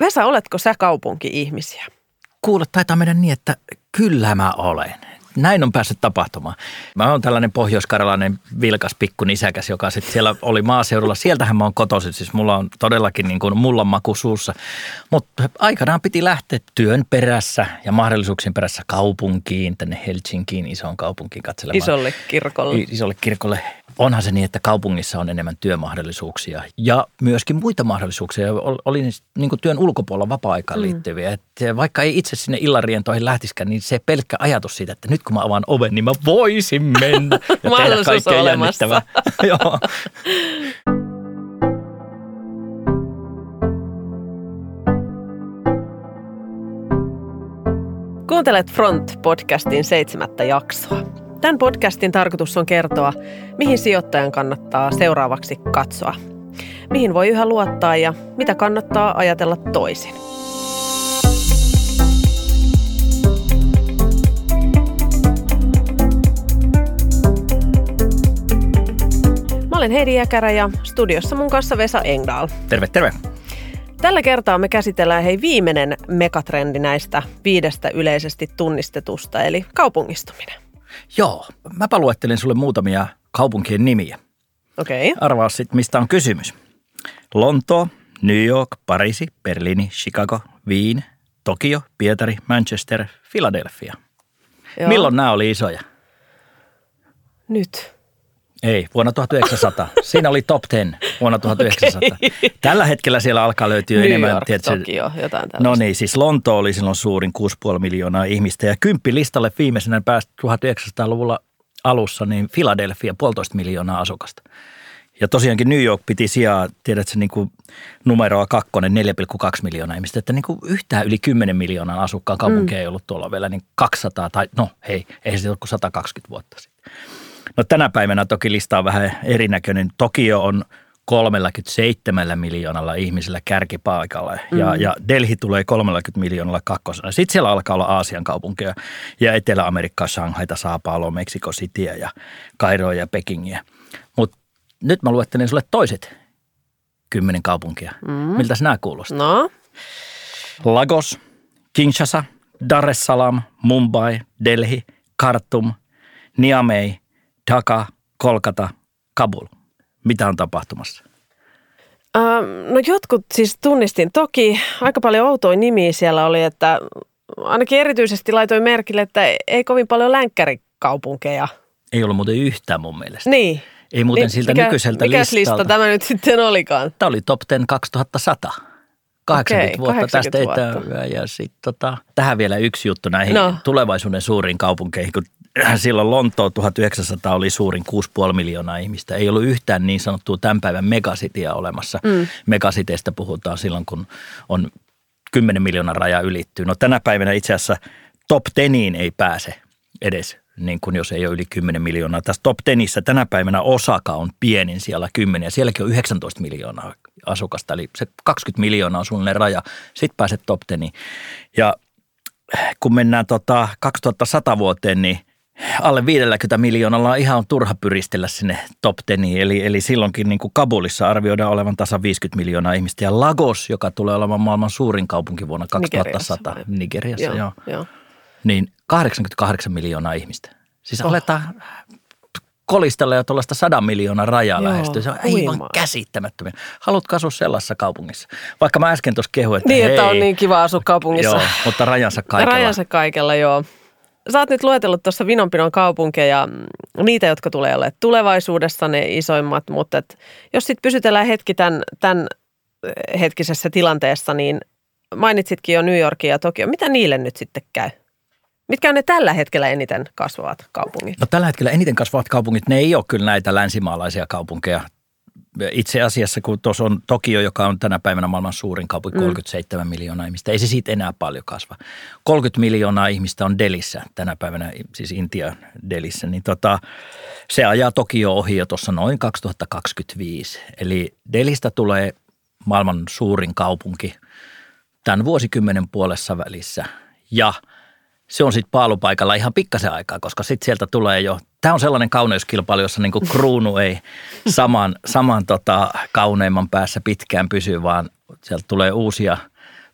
Vesa, oletko sä kaupunki-ihmisiä? Kuule, taitaa mennä niin, että kyllä mä olen näin on päässyt tapahtumaan. Mä oon tällainen pohjoiskarjalainen vilkas pikku nisäkäs, joka sitten siellä oli maaseudulla. Sieltähän mä oon kotoisin, siis mulla on todellakin niin kuin mullan maku suussa. Mutta aikanaan piti lähteä työn perässä ja mahdollisuuksien perässä kaupunkiin, tänne Helsinkiin, isoon kaupunkiin katselemaan. Isolle kirkolle. Isolle kirkolle onhan se niin, että kaupungissa on enemmän työmahdollisuuksia ja myöskin muita mahdollisuuksia. Oli niin kuin työn ulkopuolella vapaa-aikaan mm. liittyviä. Että vaikka ei itse sinne illarientoihin lähtiskään, niin se pelkkä ajatus siitä, että nyt kun mä avaan oven, niin mä voisin mennä ja tehdä kaikkea jännittävää. Joo. Kuuntelet Front-podcastin seitsemättä jaksoa. Tämän podcastin tarkoitus on kertoa, mihin sijoittajan kannattaa seuraavaksi katsoa. Mihin voi yhä luottaa ja mitä kannattaa ajatella toisin. Mä olen Heidi Jäkärä ja studiossa mun kanssa Vesa Engdahl. Terve, terve. Tällä kertaa me käsitellään hei viimeinen megatrendi näistä viidestä yleisesti tunnistetusta, eli kaupungistuminen. Joo, mäpä luettelin sulle muutamia kaupunkien nimiä. Okei. Okay. Arvaa sitten, mistä on kysymys. Lonto, New York, Pariisi, Berliini, Chicago, Wien, Tokio, Pietari, Manchester, Philadelphia. Joo. Milloin nämä oli isoja? Nyt. Ei, vuonna 1900. Siinä oli top 10 vuonna 1900. Okay. Tällä hetkellä siellä alkaa löytyä New enemmän. York, tiedätkö, Tokio, jotain tällaista. No niin, siis Lonto oli silloin suurin 6,5 miljoonaa ihmistä. Ja listalle viimeisenä päästä 1900-luvulla alussa, niin Philadelphia puolitoista miljoonaa asukasta. Ja tosiaankin New York piti sijaa, tiedätkö, niin kuin numeroa kakkonen 4,2 miljoonaa ihmistä. Että niin kuin yhtään yli 10 miljoonaa asukkaan kaupunkia mm. ei ollut tuolla vielä niin 200 tai no hei, ei se ollut kuin 120 vuotta sitten. No tänä päivänä toki lista on vähän erinäköinen. Tokio on 37 miljoonalla ihmisellä kärkipaikalla ja, mm. ja Delhi tulee 30 miljoonalla kakkosena. Sitten siellä alkaa olla Aasian kaupunkeja ja Etelä-Amerikkaa, Shanghaita, Sao Paulo, Mexico Cityä ja Kairoa ja Pekingiä. Mutta nyt mä luettelen sulle toiset kymmenen kaupunkia. Mm. Miltä nämä kuulostaa? No? Lagos, Kinshasa, Dar es Salaam, Mumbai, Delhi, Khartoum, Niamey – Dhaka, Kolkata, Kabul. Mitä on tapahtumassa? No jotkut siis tunnistin. Toki aika paljon outoja nimiä siellä oli, että ainakin erityisesti laitoin merkille, että ei kovin paljon länkkärikaupunkeja. Ei ollut muuten yhtään mun mielestä. Niin. Ei muuten niin, siltä mikä, nykyiseltä mikäs listalta. lista tämä nyt sitten olikaan? Tämä oli Top 10 2100. 80 Okei, vuotta 80 tästä vuotta. Ja sitten tota, tähän vielä yksi juttu näihin no. tulevaisuuden suuriin kaupunkeihin, kun silloin Lontoa 1900 oli suurin 6,5 miljoonaa ihmistä. Ei ollut yhtään niin sanottua tämän päivän megasitia olemassa. Mm. Megasiteistä puhutaan silloin, kun on 10 miljoonan raja ylittyy. No tänä päivänä itse asiassa top teniin ei pääse edes, niin kuin jos ei ole yli 10 miljoonaa. Tässä top tenissä tänä päivänä Osaka on pienin siellä 10 ja sielläkin on 19 miljoonaa asukasta. Eli se 20 miljoonaa on suunnilleen raja. Sitten pääset top teniin. Ja kun mennään tota 2100 vuoteen, niin – alle 50 miljoonalla on ihan turha pyristellä sinne top teniin. Eli, eli silloinkin niin kuin Kabulissa arvioidaan olevan tasa 50 miljoonaa ihmistä. Ja Lagos, joka tulee olemaan maailman suurin kaupunki vuonna 2100, Nigeriassa, Nigeriassa joo, joo. joo. niin 88 miljoonaa ihmistä. Siis oh. aletaan kolistella jo tuollaista sadan miljoonan rajaa Joo, lähestyy. Se on aivan käsittämättömiä. Haluatko asua sellaisessa kaupungissa? Vaikka mä äsken tuossa kehuin, että Niin, hei, että on niin kiva asua kaupungissa. Joo, mutta rajansa kaikella. Rajansa kaikella, joo sä oot nyt luetellut tuossa Vinonpinon kaupunkeja, niitä, jotka tulee olemaan tulevaisuudessa ne isoimmat, mutta et jos sitten pysytellään hetki tämän, tämän eh, hetkisessä tilanteessa, niin mainitsitkin jo New Yorkia ja Tokio. Mitä niille nyt sitten käy? Mitkä on ne tällä hetkellä eniten kasvavat kaupungit? No tällä hetkellä eniten kasvavat kaupungit, ne ei ole kyllä näitä länsimaalaisia kaupunkeja itse asiassa, kun tuossa on Tokio, joka on tänä päivänä maailman suurin kaupunki, 37 mm. miljoonaa ihmistä, ei se siitä enää paljon kasva. 30 miljoonaa ihmistä on Delissä tänä päivänä, siis Intia Delissä, niin tota, se ajaa Tokio ohi jo tuossa noin 2025. Eli Delistä tulee maailman suurin kaupunki tämän vuosikymmenen puolessa välissä ja – se on sitten paalupaikalla ihan pikkasen aikaa, koska sitten sieltä tulee jo, tämä on sellainen kauneuskilpailu, jossa niinku kruunu ei saman, saman tota, kauneimman päässä pitkään pysy, vaan sieltä tulee uusia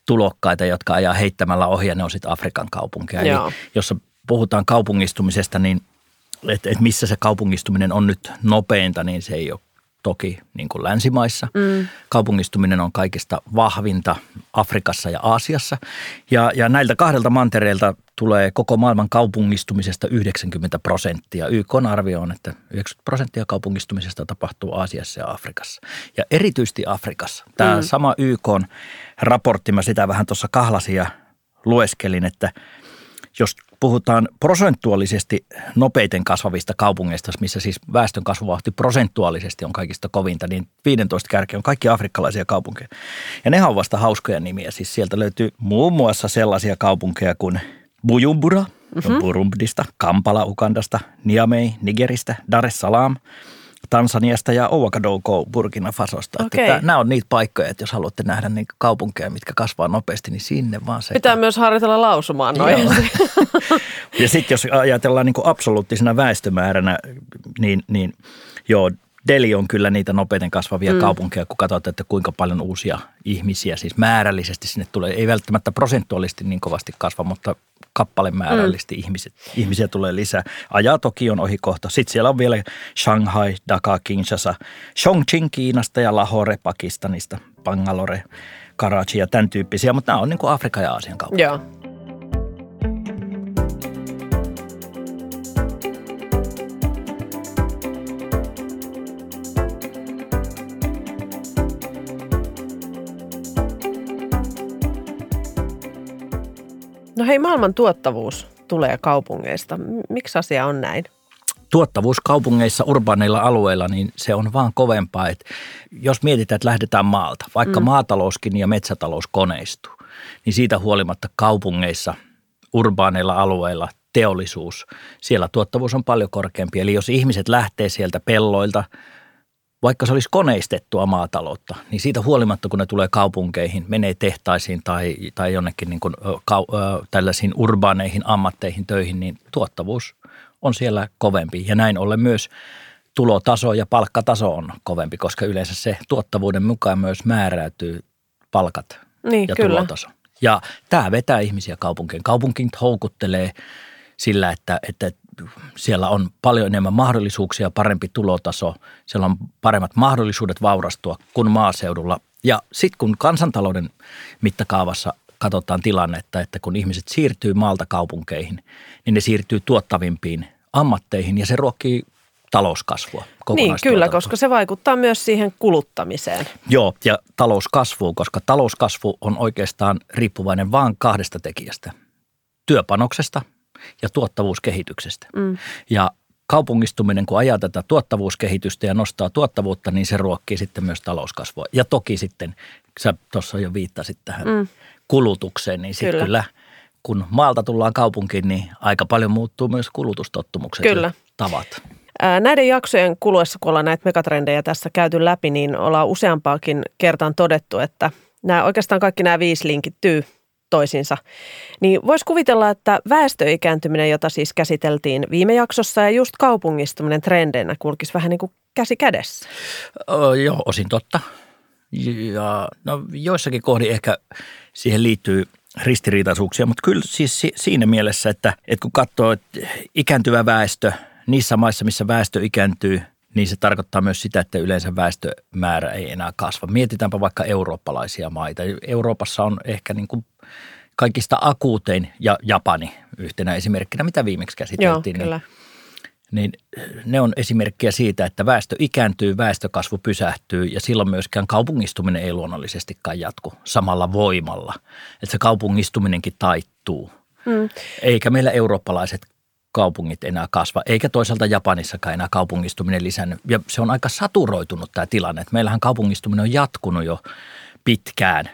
tulokkaita, jotka ajaa heittämällä ohi ja ne on sitten Afrikan kaupunkeja. Eli jos puhutaan kaupungistumisesta, niin että et missä se kaupungistuminen on nyt nopeinta, niin se ei ole toki niin kuin länsimaissa. Mm. Kaupungistuminen on kaikista vahvinta Afrikassa ja Aasiassa. Ja, ja näiltä kahdelta mantereilta tulee koko maailman kaupungistumisesta 90 prosenttia. YK on arvio on, että 90 prosenttia kaupungistumisesta tapahtuu Aasiassa ja Afrikassa. Ja erityisesti Afrikassa. Tämä mm. sama YK on raportti, mä sitä vähän tuossa kahlasin ja lueskelin, että jos puhutaan prosentuaalisesti nopeiten kasvavista kaupungeista, missä siis väestön kasvuvauhti prosentuaalisesti on kaikista kovinta, niin 15 kärkeä on kaikki afrikkalaisia kaupunkeja. Ja ne on vasta hauskoja nimiä. Siis sieltä löytyy muun muassa sellaisia kaupunkeja kuin Bujumbura, mm-hmm. Burumbdista, Kampala Ugandasta, Niamey Nigeristä, Dar es Salaam – Tansaniasta ja Ouagadougou Burkina Fasosta. Okay. Että nämä on niitä paikkoja, että jos haluatte nähdä niin kaupunkeja, mitkä kasvaa nopeasti, niin sinne vaan se. Pitää myös harjoitella lausumaan noin. ja sitten jos ajatellaan niin absoluuttisena väestömääränä, niin, niin joo, Deli on kyllä niitä nopeiten kasvavia mm. kaupunkeja, kun katsotaan, että kuinka paljon uusia ihmisiä, siis määrällisesti sinne tulee. Ei välttämättä prosentuaalisesti niin kovasti kasva, mutta kappalemäärällisesti mm. ihmiset, ihmisiä tulee lisää. Ajaa on ohi kohta. Sitten siellä on vielä Shanghai, Dhaka, Kinshasa, Chongqing Kiinasta ja Lahore Pakistanista, Bangalore, Karachi ja tämän tyyppisiä, mutta nämä on niin kuin Afrikan ja Aasian kaupunkeja. Joo. No hei, maailman tuottavuus tulee kaupungeista. Miksi asia on näin? Tuottavuus kaupungeissa, urbaaneilla alueilla, niin se on vaan kovempaa. Että jos mietitään, että lähdetään maalta, vaikka mm. maatalouskin ja metsätalous koneistuu, niin siitä huolimatta kaupungeissa, urbaaneilla alueilla teollisuus, siellä tuottavuus on paljon korkeampi. Eli jos ihmiset lähtee sieltä pelloilta – vaikka se olisi koneistettua maataloutta, niin siitä huolimatta, kun ne tulee kaupunkeihin, menee tehtaisiin tai, tai jonnekin niin kuin, ka, tällaisiin urbaaneihin ammatteihin töihin, niin tuottavuus on siellä kovempi. Ja näin ollen myös tulotaso ja palkkataso on kovempi, koska yleensä se tuottavuuden mukaan myös määräytyy palkat niin, ja kyllä. tulotaso. Ja tämä vetää ihmisiä kaupunkeen. Kaupunkit houkuttelee sillä, että, että siellä on paljon enemmän mahdollisuuksia, parempi tulotaso, siellä on paremmat mahdollisuudet vaurastua kuin maaseudulla. Ja sitten kun kansantalouden mittakaavassa katsotaan tilannetta, että kun ihmiset siirtyy maalta kaupunkeihin, niin ne siirtyy tuottavimpiin ammatteihin ja se ruokkii talouskasvua. Niin, kyllä, koska se vaikuttaa myös siihen kuluttamiseen. Joo, ja talouskasvuun, koska talouskasvu on oikeastaan riippuvainen vain kahdesta tekijästä. Työpanoksesta ja tuottavuuskehityksestä. Mm. Ja kaupungistuminen, kun ajaa tätä tuottavuuskehitystä ja nostaa tuottavuutta, niin se ruokkii sitten myös talouskasvua. Ja toki sitten, sä tuossa jo viittasit tähän mm. kulutukseen, niin sitten kyllä. kyllä kun maalta tullaan kaupunkiin, niin aika paljon muuttuu myös kulutustottumukset kyllä. ja tavat. Näiden jaksojen kuluessa, kun ollaan näitä megatrendejä tässä käyty läpi, niin ollaan useampaakin kertaan todettu, että nämä, oikeastaan kaikki nämä viisi linkittyy toisiinsa. Niin voisi kuvitella, että väestöikääntyminen, jota siis käsiteltiin viime jaksossa ja just kaupungistuminen trendeinä kulkisi vähän niin kuin käsi kädessä. O, joo, osin totta. Ja no, joissakin kohdin ehkä siihen liittyy ristiriitaisuuksia, mutta kyllä siis siinä mielessä, että, että kun katsoo, että ikääntyvä väestö niissä maissa, missä väestö ikääntyy, niin se tarkoittaa myös sitä, että yleensä väestömäärä ei enää kasva. Mietitäänpä vaikka eurooppalaisia maita. Euroopassa on ehkä niin kuin kaikista akuutein ja Japani yhtenä esimerkkinä, mitä viimeksi käsiteltiin. Joo, kyllä. Niin, niin ne on esimerkkiä siitä, että väestö ikääntyy, väestökasvu pysähtyy ja silloin myöskään kaupungistuminen ei luonnollisestikaan jatku samalla voimalla. Että se kaupungistuminenkin taittuu. Mm. Eikä meillä eurooppalaiset kaupungit enää kasva, eikä toisaalta Japanissakaan enää kaupungistuminen lisännyt. Ja se on aika saturoitunut tämä tilanne. Että meillähän kaupungistuminen on jatkunut jo pitkään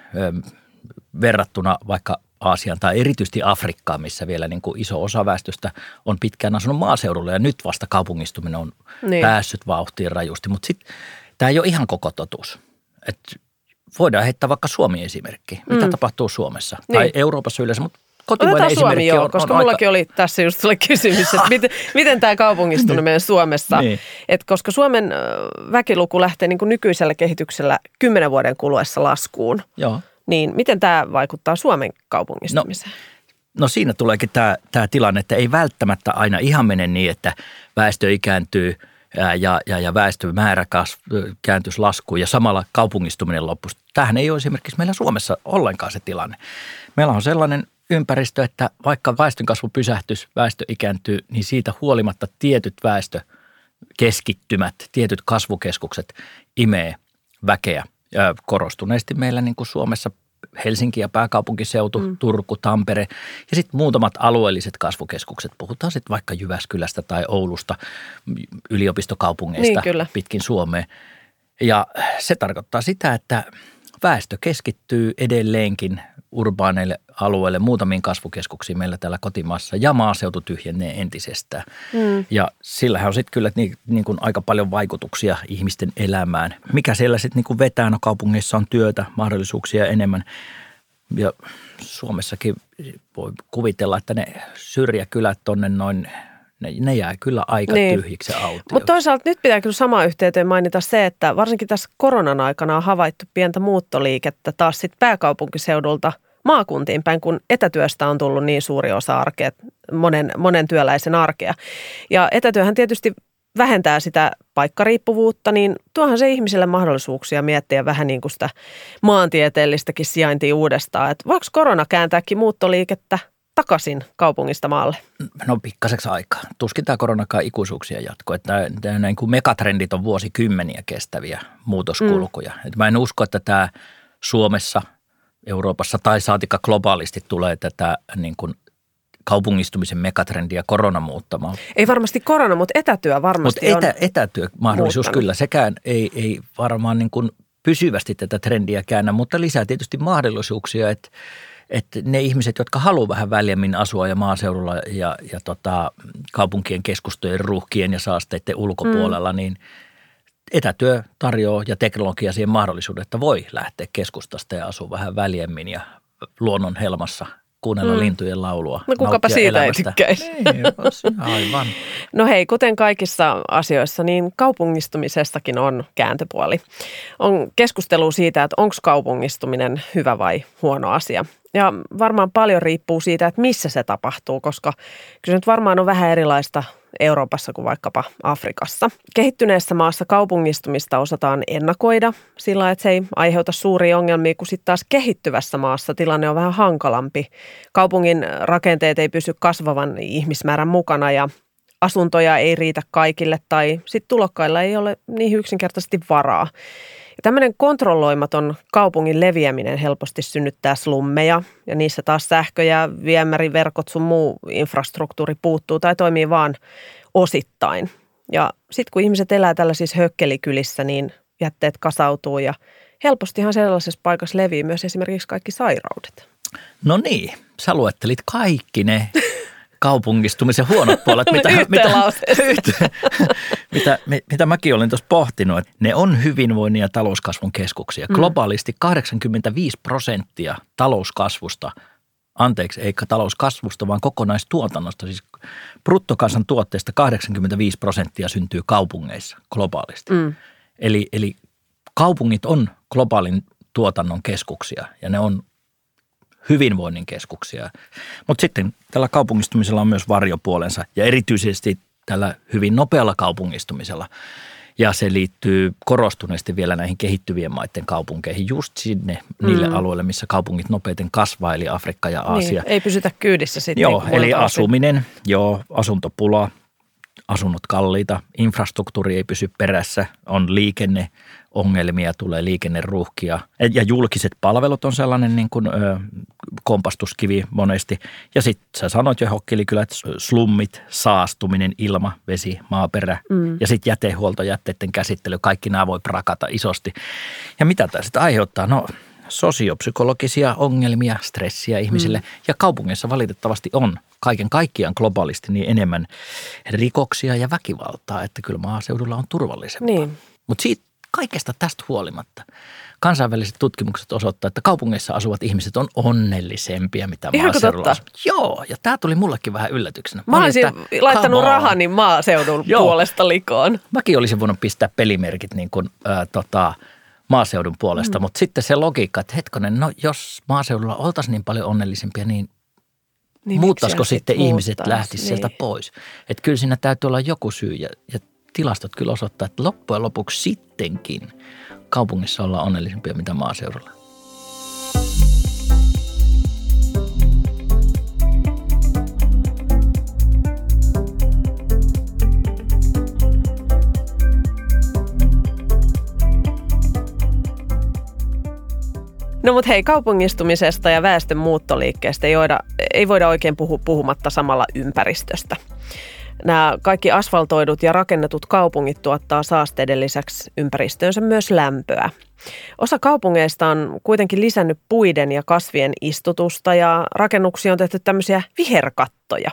verrattuna vaikka Aasian tai erityisesti Afrikkaan, missä vielä niin kuin iso osa väestöstä on pitkään asunut maaseudulla ja nyt vasta kaupungistuminen on niin. päässyt vauhtiin rajusti. Mutta sitten tämä ei ole ihan koko totuus. Et voidaan heittää vaikka Suomi esimerkki, mitä mm. tapahtuu Suomessa niin. tai Euroopassa yleensä, mutta Otetaan Suomi joo, on, koska on mullakin aika... oli tässä just sulle kysymys, että miten, miten tämä kaupungistuminen meidän Suomessa. niin. Et koska Suomen väkiluku lähtee niin kuin nykyisellä kehityksellä kymmenen vuoden kuluessa laskuun. Joo Niin miten tämä vaikuttaa Suomen kaupungistumiseen? No, no siinä tuleekin tämä, tämä tilanne, että ei välttämättä aina ihan mene niin, että väestö ikääntyy ja, ja, ja väestömäärä kääntyisi laskuun ja samalla kaupungistuminen loppuisi. Tähän ei ole esimerkiksi meillä Suomessa ollenkaan se tilanne. Meillä on sellainen ympäristö, että vaikka väestönkasvu pysähtys, väestö ikääntyy, niin siitä huolimatta tietyt väestökeskittymät, tietyt kasvukeskukset imee väkeä. Ja korostuneesti meillä niin kuin Suomessa Helsinki ja pääkaupunkiseutu, mm. Turku, Tampere ja sitten muutamat alueelliset kasvukeskukset. Puhutaan sitten vaikka Jyväskylästä tai Oulusta, yliopistokaupungeista niin, pitkin Suomea. Ja se tarkoittaa sitä, että väestö keskittyy edelleenkin urbaaneille alueille, muutamiin kasvukeskuksiin meillä täällä kotimaassa ja maaseutu tyhjenee entisestään. Mm. Ja sillähän on sitten kyllä niin, niin kuin aika paljon vaikutuksia ihmisten elämään. Mikä siellä sitten niin vetää? No kaupungeissa on työtä, mahdollisuuksia enemmän. Ja Suomessakin voi kuvitella, että ne syrjäkylät tonne noin ne, ne jää kyllä aika niin. tyhjiksi autioiksi. Mutta toisaalta nyt pitää kyllä sama yhteyteen mainita se, että varsinkin tässä koronan aikana on havaittu pientä muuttoliikettä taas sitten pääkaupunkiseudulta maakuntiin päin, kun etätyöstä on tullut niin suuri osa arkea, monen, monen työläisen arkea. Ja etätyöhän tietysti vähentää sitä paikkariippuvuutta, niin tuohan se ihmiselle mahdollisuuksia miettiä vähän niin kuin sitä maantieteellistäkin sijaintia uudestaan. Että voiko korona kääntääkin muuttoliikettä takaisin kaupungista maalle? No pikkaseksi aikaa. Tuskin tämä koronakaan ikuisuuksia jatko. Että nämä niin kuin megatrendit on vuosikymmeniä kestäviä muutoskulkuja. Mm. Että mä en usko, että tämä Suomessa, Euroopassa tai saatika globaalisti tulee tätä niin kuin kaupungistumisen megatrendiä korona muuttamaan. Ei varmasti korona, mutta etätyö varmasti mutta etä, etätyö mahdollisuus muuttanut. kyllä. Sekään ei, ei varmaan niin kuin pysyvästi tätä trendiä käännä, mutta lisää tietysti mahdollisuuksia, että että ne ihmiset, jotka haluaa vähän väljemmin asua ja maaseudulla ja, ja tota, kaupunkien keskustojen ruuhkien ja saasteiden ulkopuolella, mm. niin etätyö tarjoaa ja teknologia siihen mahdollisuuden, että voi lähteä keskustasta ja asua vähän väljemmin ja luonnon helmassa kuunnella mm. lintujen laulua. No kukapa siitä elämästä. ei tykkäisi. Niin, aivan. No hei, kuten kaikissa asioissa, niin kaupungistumisestakin on kääntöpuoli. On keskustelu siitä, että onko kaupungistuminen hyvä vai huono asia. Ja varmaan paljon riippuu siitä, että missä se tapahtuu, koska kyllä nyt varmaan on vähän erilaista Euroopassa kuin vaikkapa Afrikassa. Kehittyneessä maassa kaupungistumista osataan ennakoida sillä, että se ei aiheuta suuria ongelmia, kun sitten taas kehittyvässä maassa tilanne on vähän hankalampi. Kaupungin rakenteet ei pysy kasvavan ihmismäärän mukana ja asuntoja ei riitä kaikille tai sitten tulokkailla ei ole niin yksinkertaisesti varaa. Ja tämmöinen kontrolloimaton kaupungin leviäminen helposti synnyttää slummeja ja niissä taas sähkö- ja viemäriverkot sun muu infrastruktuuri puuttuu tai toimii vaan osittain. Ja sitten kun ihmiset elää tällaisissa hökkelikylissä, niin jätteet kasautuu ja helpostihan sellaisessa paikassa levii myös esimerkiksi kaikki sairaudet. No niin, sä luettelit kaikki ne kaupungistumisen huonot puolet, mitä, mitä, mitä, mitä, mitä mäkin olin tuossa pohtinut. Että ne on hyvinvoinnin ja talouskasvun keskuksia. Mm. Globaalisti 85 prosenttia talouskasvusta, anteeksi, eikä talouskasvusta, vaan kokonaistuotannosta, siis bruttokansantuotteesta 85 prosenttia syntyy kaupungeissa globaalisti. Mm. Eli, eli kaupungit on globaalin tuotannon keskuksia ja ne on hyvinvoinnin keskuksia. Mutta sitten tällä kaupungistumisella on myös varjopuolensa ja erityisesti tällä hyvin nopealla kaupungistumisella. Ja se liittyy korostuneesti vielä näihin kehittyvien maiden kaupunkeihin, just sinne niille mm. alueille, missä kaupungit nopeiten kasvaa, eli Afrikka ja Aasia. Niin, ei pysytä kyydissä sitten. Joo, eli asuminen, joo, asuntopula, asunnot kalliita, infrastruktuuri ei pysy perässä, on liikenne – ongelmia, tulee liikenneruuhkia. Ja julkiset palvelut on sellainen niin kuin, ö, kompastuskivi monesti. Ja sitten sä sanoit jo kyllä, että slummit, saastuminen, ilma, vesi, maaperä mm. ja sitten jätehuolto, jätteiden käsittely, kaikki nämä voi prakata isosti. Ja mitä tämä sitten aiheuttaa? No sosiopsykologisia ongelmia, stressiä ihmisille. Mm. Ja kaupungeissa valitettavasti on kaiken kaikkiaan globaalisti niin enemmän rikoksia ja väkivaltaa, että kyllä maaseudulla on turvallisempaa. Niin. Mutta siitä kaikesta tästä huolimatta kansainväliset tutkimukset osoittavat, että kaupungeissa asuvat ihmiset on onnellisempia, mitä maaseudulla totta? Joo, ja tämä tuli mullekin vähän yllätyksenä. Mä, olisin että, laittanut rahani maaseudun Joo. puolesta likoon. Mäkin olisin voinut pistää pelimerkit niin kuin, äh, tota, maaseudun puolesta. Mm. Mutta sitten se logiikka, että hetkonen, no jos maaseudulla oltaisiin niin paljon onnellisempia, niin, niin muuttaisiko sitten ihmiset lähti niin. sieltä pois? Että kyllä siinä täytyy olla joku syy ja, ja tilastot kyllä osoittaa, että loppujen lopuksi sittenkin kaupungissa ollaan onnellisempia mitä maaseudulla. No mutta hei, kaupungistumisesta ja väestön muuttoliikkeestä ei voida, ei voida oikein puhu, puhumatta samalla ympäristöstä. Nämä kaikki asfaltoidut ja rakennetut kaupungit tuottaa saasteiden lisäksi ympäristöönsä myös lämpöä. Osa kaupungeista on kuitenkin lisännyt puiden ja kasvien istutusta ja rakennuksia on tehty tämmöisiä viherkattoja.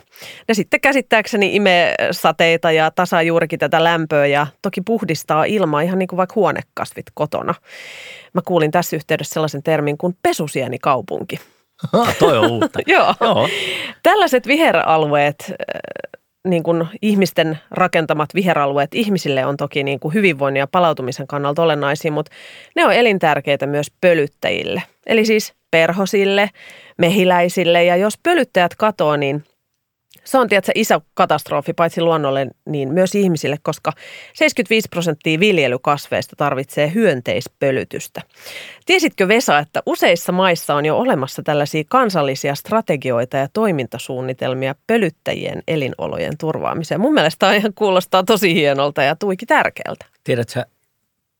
Ne sitten käsittääkseni imee sateita ja tasaa juurikin tätä lämpöä ja toki puhdistaa ilmaa ihan niin kuin vaikka huonekasvit kotona. Mä kuulin tässä yhteydessä sellaisen termin kuin pesusienikaupunki. Toi on uutta. Joo. Joo. Tällaiset viheralueet niin kuin ihmisten rakentamat viheralueet ihmisille on toki niin kuin hyvinvoinnin ja palautumisen kannalta olennaisia, mutta ne on elintärkeitä myös pölyttäjille. Eli siis perhosille, mehiläisille ja jos pölyttäjät katoaa, niin se on tietysti iso katastrofi paitsi luonnolle, niin myös ihmisille, koska 75 prosenttia viljelykasveista tarvitsee hyönteispölytystä. Tiesitkö Vesa, että useissa maissa on jo olemassa tällaisia kansallisia strategioita ja toimintasuunnitelmia pölyttäjien elinolojen turvaamiseen? Mun mielestä ihan kuulostaa tosi hienolta ja tuiki tärkeältä. Tiedätkö,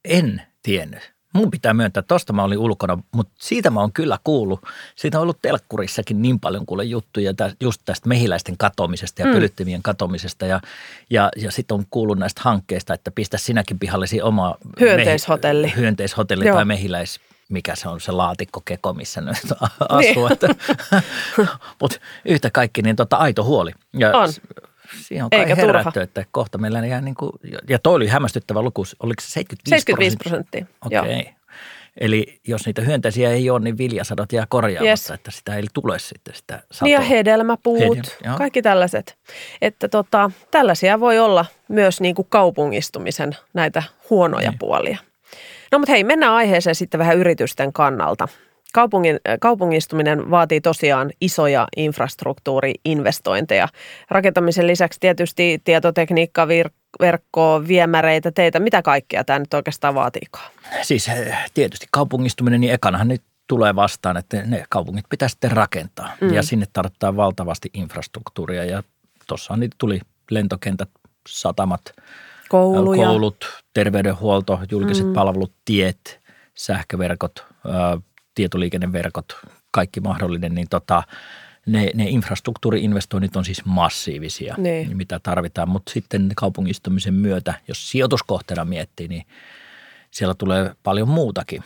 en tiennyt mun pitää myöntää, tosta mä olin ulkona, mutta siitä mä oon kyllä kuullut. Siitä on ollut telkkurissakin niin paljon kuule juttuja just tästä mehiläisten katoamisesta ja mm. pölyttimien katoamisesta. Ja, ja, ja sitten on kuullut näistä hankkeista, että pistä sinäkin pihallesi oma hyönteishotelli, mehi, hyönteishotelli tai mehiläis mikä se on se laatikko keko, missä ne asuu. Niin. Mutta yhtä kaikki, niin tota, aito huoli. Ja on siihen on kai Eikä herätty, turha. että kohta meillä jää niin kuin, ja toi oli hämmästyttävä luku, oliko se 75 75 prosenttia, Okei. Okay. Eli jos niitä hyönteisiä ei ole, niin viljasadot jää korjaamatta, yes. että sitä ei tule sitten sitä satoa. Niin ja hedelmäpuut, Hedelmä, kaikki tällaiset. Että tota, tällaisia voi olla myös niin kuin kaupungistumisen näitä huonoja niin. puolia. No mutta hei, mennään aiheeseen sitten vähän yritysten kannalta. Kaupungin, äh, kaupungistuminen vaatii tosiaan isoja infrastruktuuriinvestointeja. Rakentamisen lisäksi tietysti tietotekniikka, vir- verkkoa, viemäreitä, teitä, mitä kaikkea tämä nyt oikeastaan vaatiikaan? Siis äh, tietysti kaupungistuminen, niin ekanahan nyt tulee vastaan, että ne kaupungit pitää sitten rakentaa mm. ja sinne tarvitaan valtavasti infrastruktuuria ja tuossa niitä tuli lentokentät, satamat, Kouluja. koulut, terveydenhuolto, julkiset mm. palvelut, tiet, sähköverkot, tietoliikenneverkot, kaikki mahdollinen, niin tota, ne, ne infrastruktuuriinvestoinnit on siis massiivisia, niin. mitä tarvitaan. Mutta sitten kaupungistumisen myötä, jos sijoituskohteena miettii, niin siellä tulee paljon muutakin.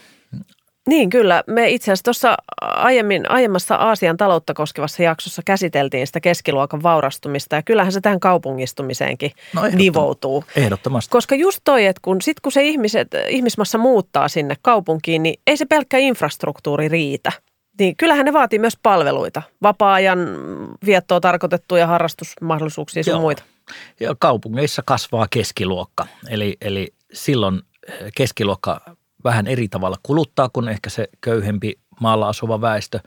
Niin kyllä. Me itse asiassa tuossa aiemmin, aiemmassa Aasian taloutta koskevassa jaksossa käsiteltiin sitä keskiluokan vaurastumista ja kyllähän se tähän kaupungistumiseenkin no nivoutuu. Ehdottomasti. Koska just toi, että kun, sit kun se ihmiset, ihmismassa muuttaa sinne kaupunkiin, niin ei se pelkkä infrastruktuuri riitä. Niin kyllähän ne vaatii myös palveluita, vapaa-ajan viettoa tarkoitettuja harrastusmahdollisuuksia ja muita. Ja kaupungeissa kasvaa keskiluokka, eli, eli silloin keskiluokka vähän eri tavalla kuluttaa kuin ehkä se köyhempi maalla asuva väestö.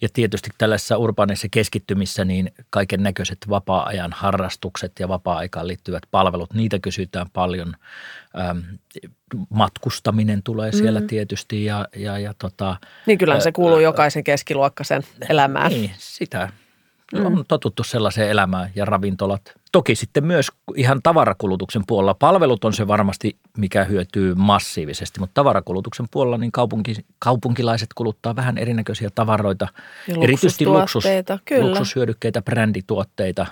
Ja tietysti tällaisessa urbaaneissa keskittymissä niin kaiken näköiset vapaa-ajan harrastukset ja vapaa-aikaan liittyvät palvelut, niitä kysytään paljon. Ähm, matkustaminen tulee siellä mm. tietysti ja, ja, ja tota, Niin kyllä se kuuluu jokaisen keskiluokkaisen elämään. Niin, sitä Mm. On totuttu sellaiseen elämään ja ravintolat. Toki sitten myös ihan tavarakulutuksen puolella. Palvelut on se varmasti, mikä hyötyy massiivisesti, mutta tavarakulutuksen puolella niin kaupunki, kaupunkilaiset kuluttaa vähän erinäköisiä tavaroita. Ja erityisesti luksus, kyllä. luksushyödykkeitä, brändituotteita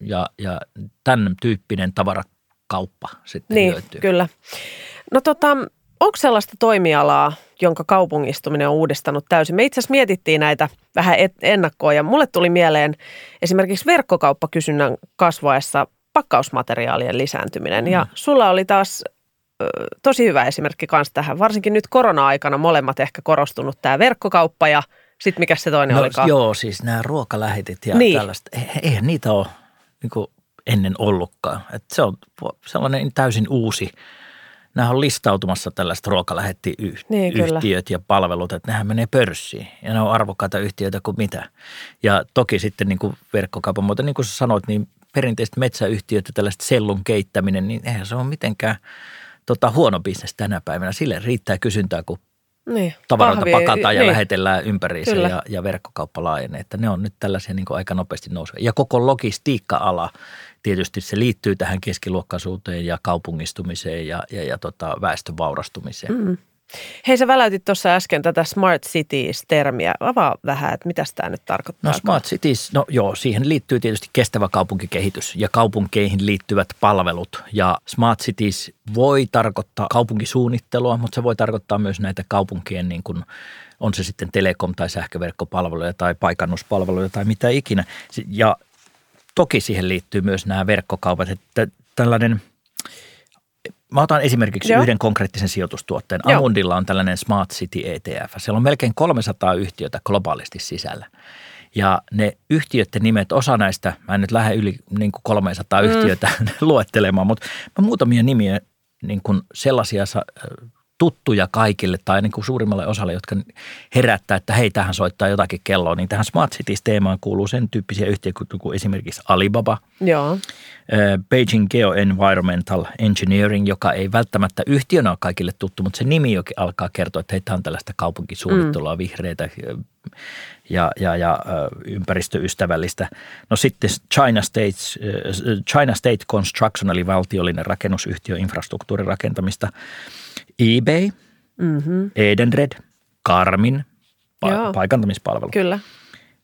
ja, ja tämän tyyppinen tavarakauppa sitten niin, hyötyy. kyllä. No tota, onko sellaista toimialaa, jonka kaupungistuminen on uudistanut täysin? Me itse asiassa mietittiin näitä vähän ennakkoon ja mulle tuli mieleen esimerkiksi verkkokauppakysynnän kasvaessa pakkausmateriaalien lisääntyminen. Mm. Ja sulla oli taas ö, tosi hyvä esimerkki kanssa tähän. Varsinkin nyt korona-aikana molemmat ehkä korostunut tämä verkkokauppa ja sitten mikä se toinen no, olikaan? Joo, siis nämä ruokalähetit ja niin. tällaista. Eihän niitä ole niin ennen ollutkaan. Et se on sellainen täysin uusi – nämä on listautumassa tällaiset ruokalähettiyhtiöt niin, ja palvelut, että nehän menee pörssiin ja ne on arvokkaita yhtiöitä kuin mitä. Ja toki sitten niin kuin verkkokaupan muuta, niin kuin sä sanoit, niin perinteiset metsäyhtiöt ja tällaiset sellun keittäminen, niin eihän se ole mitenkään tota, huono bisnes tänä päivänä. Sille riittää kysyntää, kun niin, tavaroita pahvia, pakataan ja niin. lähetellään ympäriinsä ja, ja verkkokauppa laajenee. Että ne on nyt tällaisia niin kuin aika nopeasti nousua. Ja koko logistiikka-ala, tietysti se liittyy tähän keskiluokkaisuuteen ja kaupungistumiseen ja, ja, ja tota, väestön vaurastumiseen. Mm. Hei, sä väläytit tuossa äsken tätä Smart Cities-termiä. Avaa vähän, että mitä tämä nyt tarkoittaa. No Smart Cities, no joo, siihen liittyy tietysti kestävä kaupunkikehitys ja kaupunkeihin liittyvät palvelut. Ja Smart Cities voi tarkoittaa kaupunkisuunnittelua, mutta se voi tarkoittaa myös näitä kaupunkien niin kuin on se sitten telekom- tai sähköverkkopalveluja tai paikannuspalveluja tai mitä ikinä. Ja toki siihen liittyy myös nämä verkkokaupat, että tällainen – Mä otan esimerkiksi Joo. yhden konkreettisen sijoitustuotteen. Joo. Amundilla on tällainen Smart City ETF. Siellä on melkein 300 yhtiötä globaalisti sisällä. Ja ne yhtiöiden nimet, osa näistä, mä en nyt lähde yli niin kuin 300 mm. yhtiötä luettelemaan, mutta mä muutamia nimiä niin kuin sellaisia tuttuja kaikille tai niin kuin suurimmalle osalle, jotka herättää, että hei, tähän soittaa jotakin kelloa, niin tähän Smart Cities-teemaan kuuluu sen tyyppisiä yhtiöitä kuin esimerkiksi Alibaba, Joo. Beijing Geoenvironmental Engineering, joka ei välttämättä yhtiönä ole kaikille tuttu, mutta se nimi jokin alkaa kertoa, että hei, tämä on tällaista kaupunkisuunnittelua, mm. vihreitä ja, ja, ja ympäristöystävällistä. No sitten China, States, China State Construction, eli valtiollinen rakennusyhtiö infrastruktuurin rakentamista – eBay, mm-hmm. Edenred, Karmin, pa- paikantamispalvelu. Kyllä.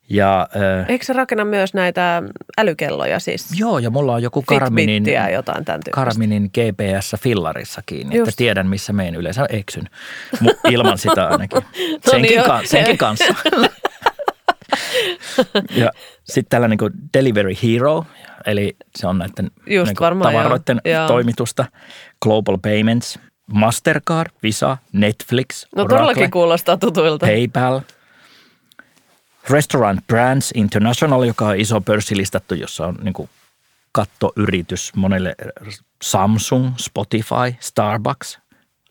Ja, äh, Eikö se rakenna myös näitä älykelloja siis? Joo, ja mulla on joku Karminin, jotain tämän Karminin GPS-fillarissa kiinni, Just. että tiedän missä meen yleensä eksyn. ilman sitä ainakin. no senkin, niin ka- senkin kanssa. ja sitten tällainen kuin Delivery Hero, eli se on näiden Just niin varmaan, tavaroiden joo. toimitusta. Global Payments, Mastercard, Visa, Netflix, No Oracle, todellakin kuulostaa tutuilta. PayPal, Restaurant Brands International, joka on iso pörssilistattu, jossa on niin kattoyritys monelle Samsung, Spotify, Starbucks.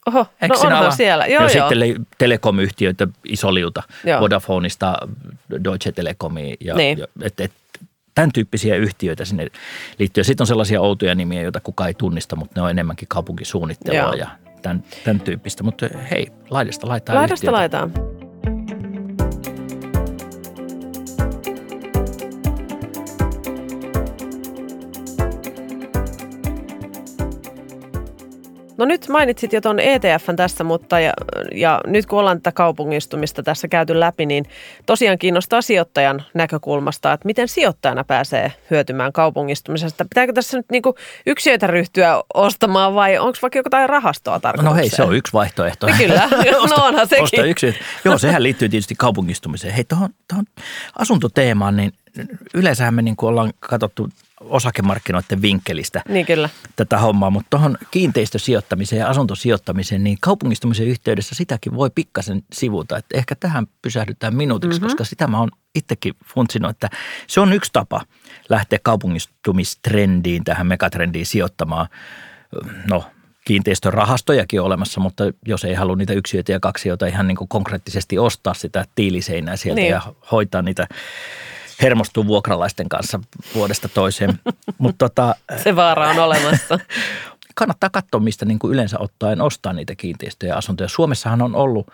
Oho, no onhan siellä. Joo, ja joo. sitten telekomyhtiöitä iso liuta, joo. Vodafoneista Deutsche Telekomiin. Ja, niin. ja, et, et, tämän tyyppisiä yhtiöitä sinne liittyy. Sitten on sellaisia outoja nimiä, joita kukaan ei tunnista, mutta ne on enemmänkin kaupunkisuunnittelua Joo. ja tämän, tämän tyyppistä. Mutta hei, laidasta laitaan Laidasta yhtiötä. laitaan. No nyt mainitsit jo tuon ETFn tässä, mutta ja, ja nyt kun ollaan tätä kaupungistumista tässä käyty läpi, niin tosiaan kiinnostaa sijoittajan näkökulmasta, että miten sijoittajana pääsee hyötymään kaupungistumisesta. Pitääkö tässä nyt niin yksiöitä ryhtyä ostamaan vai onko vaikka jotain rahastoa tarkoitukseen? No hei, se on yksi vaihtoehto. No kyllä, no onhan sekin. Osta yksiöitä. Joo, sehän liittyy tietysti kaupungistumiseen. Hei, tuohon asuntoteemaan, niin yleensähän me niin kuin ollaan katsottu osakemarkkinoiden vinkkelistä niin kyllä. tätä hommaa, mutta tuohon kiinteistösijoittamiseen ja asuntosijoittamiseen, niin kaupungistumisen yhteydessä sitäkin voi pikkasen sivuta. Että ehkä tähän pysähdytään minuutiksi, mm-hmm. koska sitä mä oon itsekin funtsinut, että se on yksi tapa lähteä kaupungistumistrendiin, tähän megatrendiin sijoittamaan. No, kiinteistörahastojakin olemassa, mutta jos ei halua niitä yksiöitä ja kaksioita ihan niin kuin konkreettisesti ostaa sitä tiiliseinää sieltä niin. ja hoitaa niitä hermostuu vuokralaisten kanssa vuodesta toiseen. Mut tota, Se vaara on olemassa. kannattaa katsoa, mistä niin kuin yleensä ottaen ostaa niitä kiinteistöjä ja asuntoja. Suomessahan on ollut,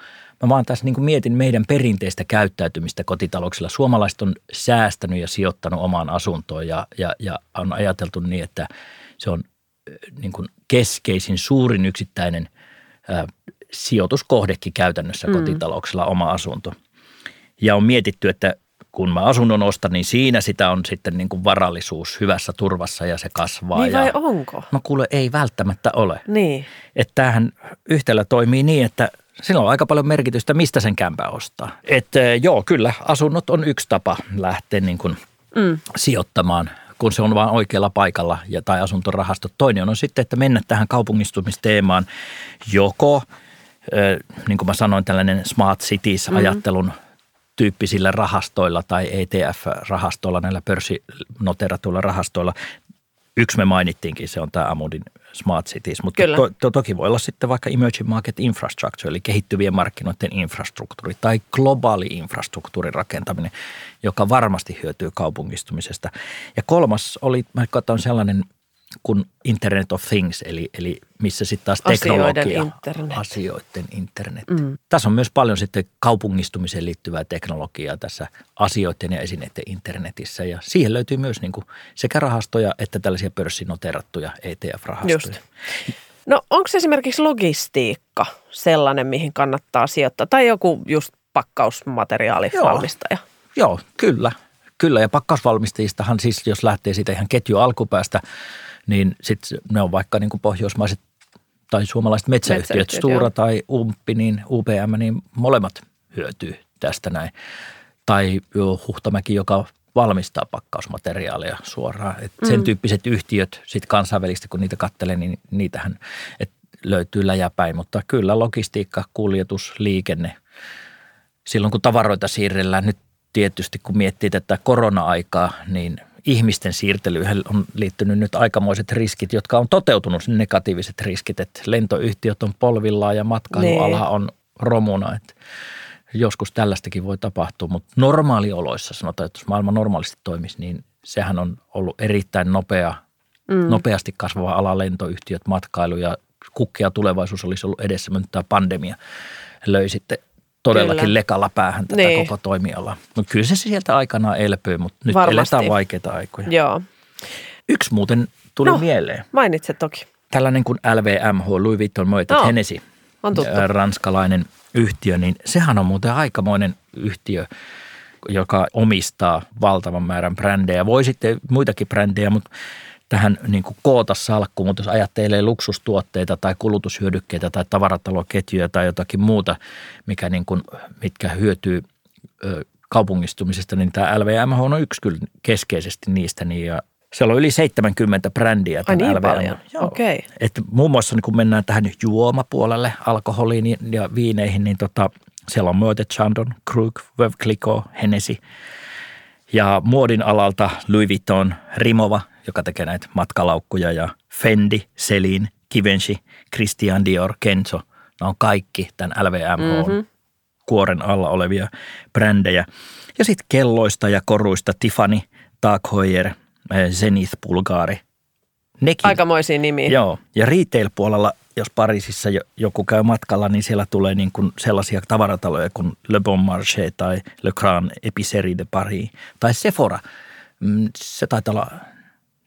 mä vaan tässä niin kuin mietin meidän perinteistä käyttäytymistä kotitalouksilla. Suomalaiset on säästänyt ja sijoittanut omaan asuntoon ja, ja, ja on ajateltu niin, että se on niin kuin keskeisin, suurin yksittäinen ää, sijoituskohdekin käytännössä mm. kotitalouksilla oma asunto. Ja on mietitty, että kun mä asunnon ostan, niin siinä sitä on sitten niin kuin varallisuus hyvässä turvassa ja se kasvaa. Niin vai ja, onko? No kuule, ei välttämättä ole. Niin. Että tämähän yhtälö toimii niin, että sillä on aika paljon merkitystä, mistä sen kämpää ostaa. Että joo, kyllä, asunnot on yksi tapa lähteä niin kuin mm. sijoittamaan kun se on vain oikealla paikalla ja, tai asuntorahasto. Toinen on sitten, että mennä tähän kaupungistumisteemaan joko, niin kuin mä sanoin, tällainen smart cities-ajattelun mm-hmm tyyppisillä rahastoilla tai ETF-rahastoilla, näillä pörssinoteratuilla rahastoilla, Yksi me mainittiinkin, se on tämä Amudin Smart Cities, mutta to, to, toki voi olla sitten vaikka Emerging Market Infrastructure, eli kehittyvien markkinoiden infrastruktuuri tai globaali infrastruktuurin rakentaminen, joka varmasti hyötyy kaupungistumisesta. Ja kolmas oli, mä katson sellainen kuin Internet of Things, eli, eli missä sitten taas teknologia, asioiden internet. asioiden internet. Mm. Tässä on myös paljon sitten kaupungistumiseen liittyvää teknologiaa tässä asioiden ja esineiden internetissä ja siihen löytyy myös niin kuin sekä rahastoja että tällaisia pörssinoterattuja ETF-rahastoja. Just. No onko esimerkiksi logistiikka sellainen, mihin kannattaa sijoittaa tai joku just pakkausmateriaalivalmistaja? Joo, joo kyllä. Kyllä, ja pakkausvalmistajistahan siis, jos lähtee siitä ihan ketju alkupäästä, niin sitten ne on vaikka niin kuin pohjoismaiset tai suomalaiset metsäyhtiöt, metsäyhtiöt Stura joo. tai Umpi, niin UPM, niin molemmat hyötyy tästä näin. Tai Huhtamäki, joka valmistaa pakkausmateriaalia suoraan. Et sen mm. tyyppiset yhtiöt sitten kansainvälisesti, kun niitä katselee, niin niitähän et löytyy läjäpäin. Mutta kyllä logistiikka, kuljetus, liikenne, silloin kun tavaroita siirrellään, nyt tietysti kun miettii tätä korona-aikaa, niin ihmisten siirtelyyn on liittynyt nyt aikamoiset riskit, jotka on toteutunut, negatiiviset riskit, että lentoyhtiöt on polvillaan ja matkailuala niin. on romuna. Että joskus tällaistakin voi tapahtua, mutta normaalioloissa sanotaan, että jos maailma normaalisti toimisi, niin sehän on ollut erittäin nopea, mm. nopeasti kasvava ala lentoyhtiöt, matkailu ja kukkea tulevaisuus olisi ollut edessä, mutta tämä pandemia löi sitten todellakin kyllä. lekalla päähän tätä niin. koko toimialaa. Mutta kyllä se sieltä aikanaan elpyy, mutta nyt Varmasti. eletään vaikeita aikoja. Joo. Yksi muuten tuli no, mieleen. Mainitset toki. Tällainen kuin LVMH, Louis Vuitton Moet no, Hennessy, on tuttu. ranskalainen yhtiö, niin sehän on muuten aikamoinen yhtiö, joka omistaa valtavan määrän brändejä. Voi sitten muitakin brändejä, mutta tähän niin kuin koota salkkuun, mutta jos ajattelee luksustuotteita tai kulutushyödykkeitä tai tavarataloketjuja tai jotakin muuta, mikä niin kuin, mitkä hyötyy ö, kaupungistumisesta, niin tämä LVM on yksi kyllä keskeisesti niistä. Niin ja siellä on yli 70 brändiä Ai niin LVM. paljon, okei. Okay. Et muun muassa niin kun mennään tähän juomapuolelle, alkoholiin ja viineihin, niin tota, siellä on Moet Chandon, Krug, Veuve Clicquot, Hennessy. Ja muodin alalta Louis Vuitton, Rimova – joka tekee näitä matkalaukkuja ja Fendi, Celine, Givenchy, Christian Dior, Kenzo. Ne on kaikki tämän LVMH mm-hmm. kuoren alla olevia brändejä. Ja sitten kelloista ja koruista Tiffany, Tag Heuer, eh, Zenith Bulgari. Nekin. Aikamoisia nimiä. Joo. Ja retail-puolella, jos Pariisissa joku käy matkalla, niin siellä tulee niin kuin sellaisia tavarataloja kuin Le Bon Marché tai Le Grand Épicerie de Paris tai Sephora. Mm, se taitaa olla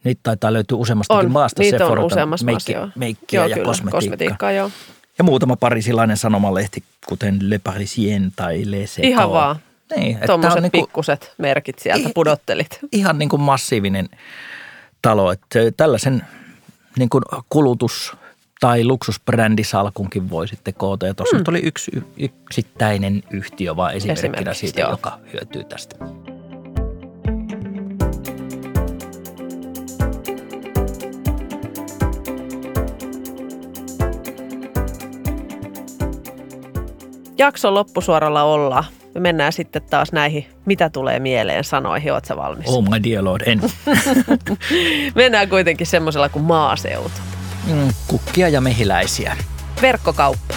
Niitä taitaa löytyä useammastakin on, maasta. Niitä on useammassa meikki, maassa, Meikkiä joo, ja kyllä, kosmetiikkaa. kosmetiikkaa joo. Ja muutama parisilainen sanomalehti, kuten Le Parisien tai Le Seco. Ihan vaan. Niin, Tuommoiset niin pikkuset merkit sieltä pudottelit. Ihan niin kuin massiivinen talo. Että tällaisen niin kuin kulutus- tai luksusbrändisalkunkin voi sitten koota. Ja tuossa mm. oli yksi yksittäinen yhtiö vaan esimerkkinä siitä, joo. joka hyötyy tästä. Jakson loppusuoralla olla. Me mennään sitten taas näihin, mitä tulee mieleen sanoihin. Oletko valmis? Oh my dear lord, en. mennään kuitenkin semmoisella kuin maaseutu. Mm, kukkia ja mehiläisiä. Verkkokauppa.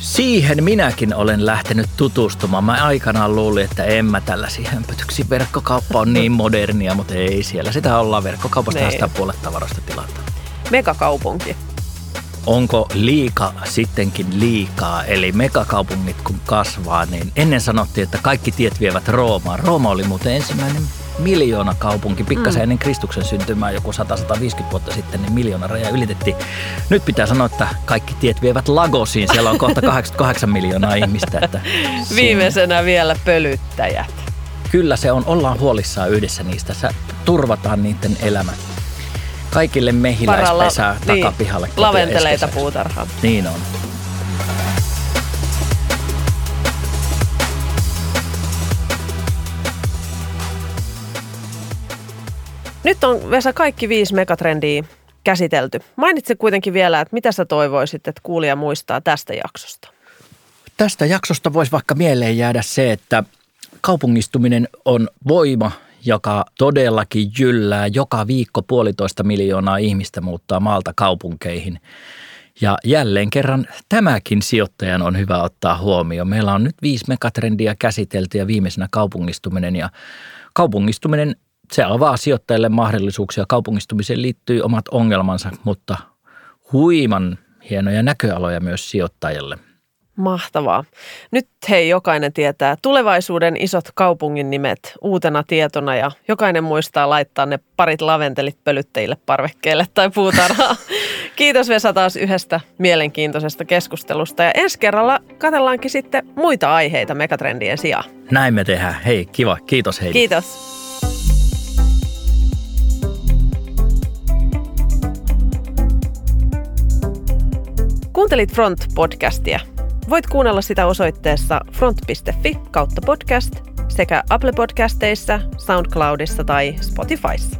Siihen minäkin olen lähtenyt tutustumaan. Mä aikanaan luulin, että en mä tällaisia hömpötyksiä. Verkkokauppa on niin modernia, mutta ei siellä. Sitä ollaan verkkokaupasta niin. sitä puolet tavarasta tilata. Megakaupunki onko liika sittenkin liikaa, eli megakaupungit kun kasvaa, niin ennen sanottiin, että kaikki tiet vievät Roomaan. Rooma oli muuten ensimmäinen miljoona kaupunki, pikkasen mm. ennen Kristuksen syntymää joku 100-150 vuotta sitten, niin miljoona raja ylitettiin. Nyt pitää sanoa, että kaikki tiet vievät Lagosiin, siellä on kohta 88 miljoonaa ihmistä. Että Viimeisenä vielä pölyttäjät. Kyllä se on, ollaan huolissaan yhdessä niistä, Sä turvataan niiden elämä kaikille mehiläispesää Paralla, takapihalle. Niin, laventeleita puutarhaa. Niin on. Nyt on Vesa kaikki viisi megatrendiä käsitelty. Mainitse kuitenkin vielä, että mitä sä toivoisit, että kuulija muistaa tästä jaksosta? Tästä jaksosta voisi vaikka mieleen jäädä se, että kaupungistuminen on voima joka todellakin jyllää. Joka viikko puolitoista miljoonaa ihmistä muuttaa maalta kaupunkeihin. Ja jälleen kerran tämäkin sijoittajan on hyvä ottaa huomioon. Meillä on nyt viisi megatrendiä käsitelty ja viimeisenä kaupungistuminen. Ja kaupungistuminen, se avaa sijoittajille mahdollisuuksia. Kaupungistumiseen liittyy omat ongelmansa, mutta huiman hienoja näköaloja myös sijoittajille. Mahtavaa. Nyt hei, jokainen tietää tulevaisuuden isot kaupungin nimet uutena tietona ja jokainen muistaa laittaa ne parit laventelit pölyttäjille parvekkeelle tai puutarhaa. Kiitos Vesa taas yhdestä mielenkiintoisesta keskustelusta ja ensi kerralla katsellaankin sitten muita aiheita megatrendien sijaan. Näin me tehdään. Hei, kiva. Kiitos Heidi. Kiitos. Kuuntelit Front-podcastia. Voit kuunnella sitä osoitteessa front.fi kautta podcast sekä Apple Podcasteissa, SoundCloudissa tai Spotifyssa.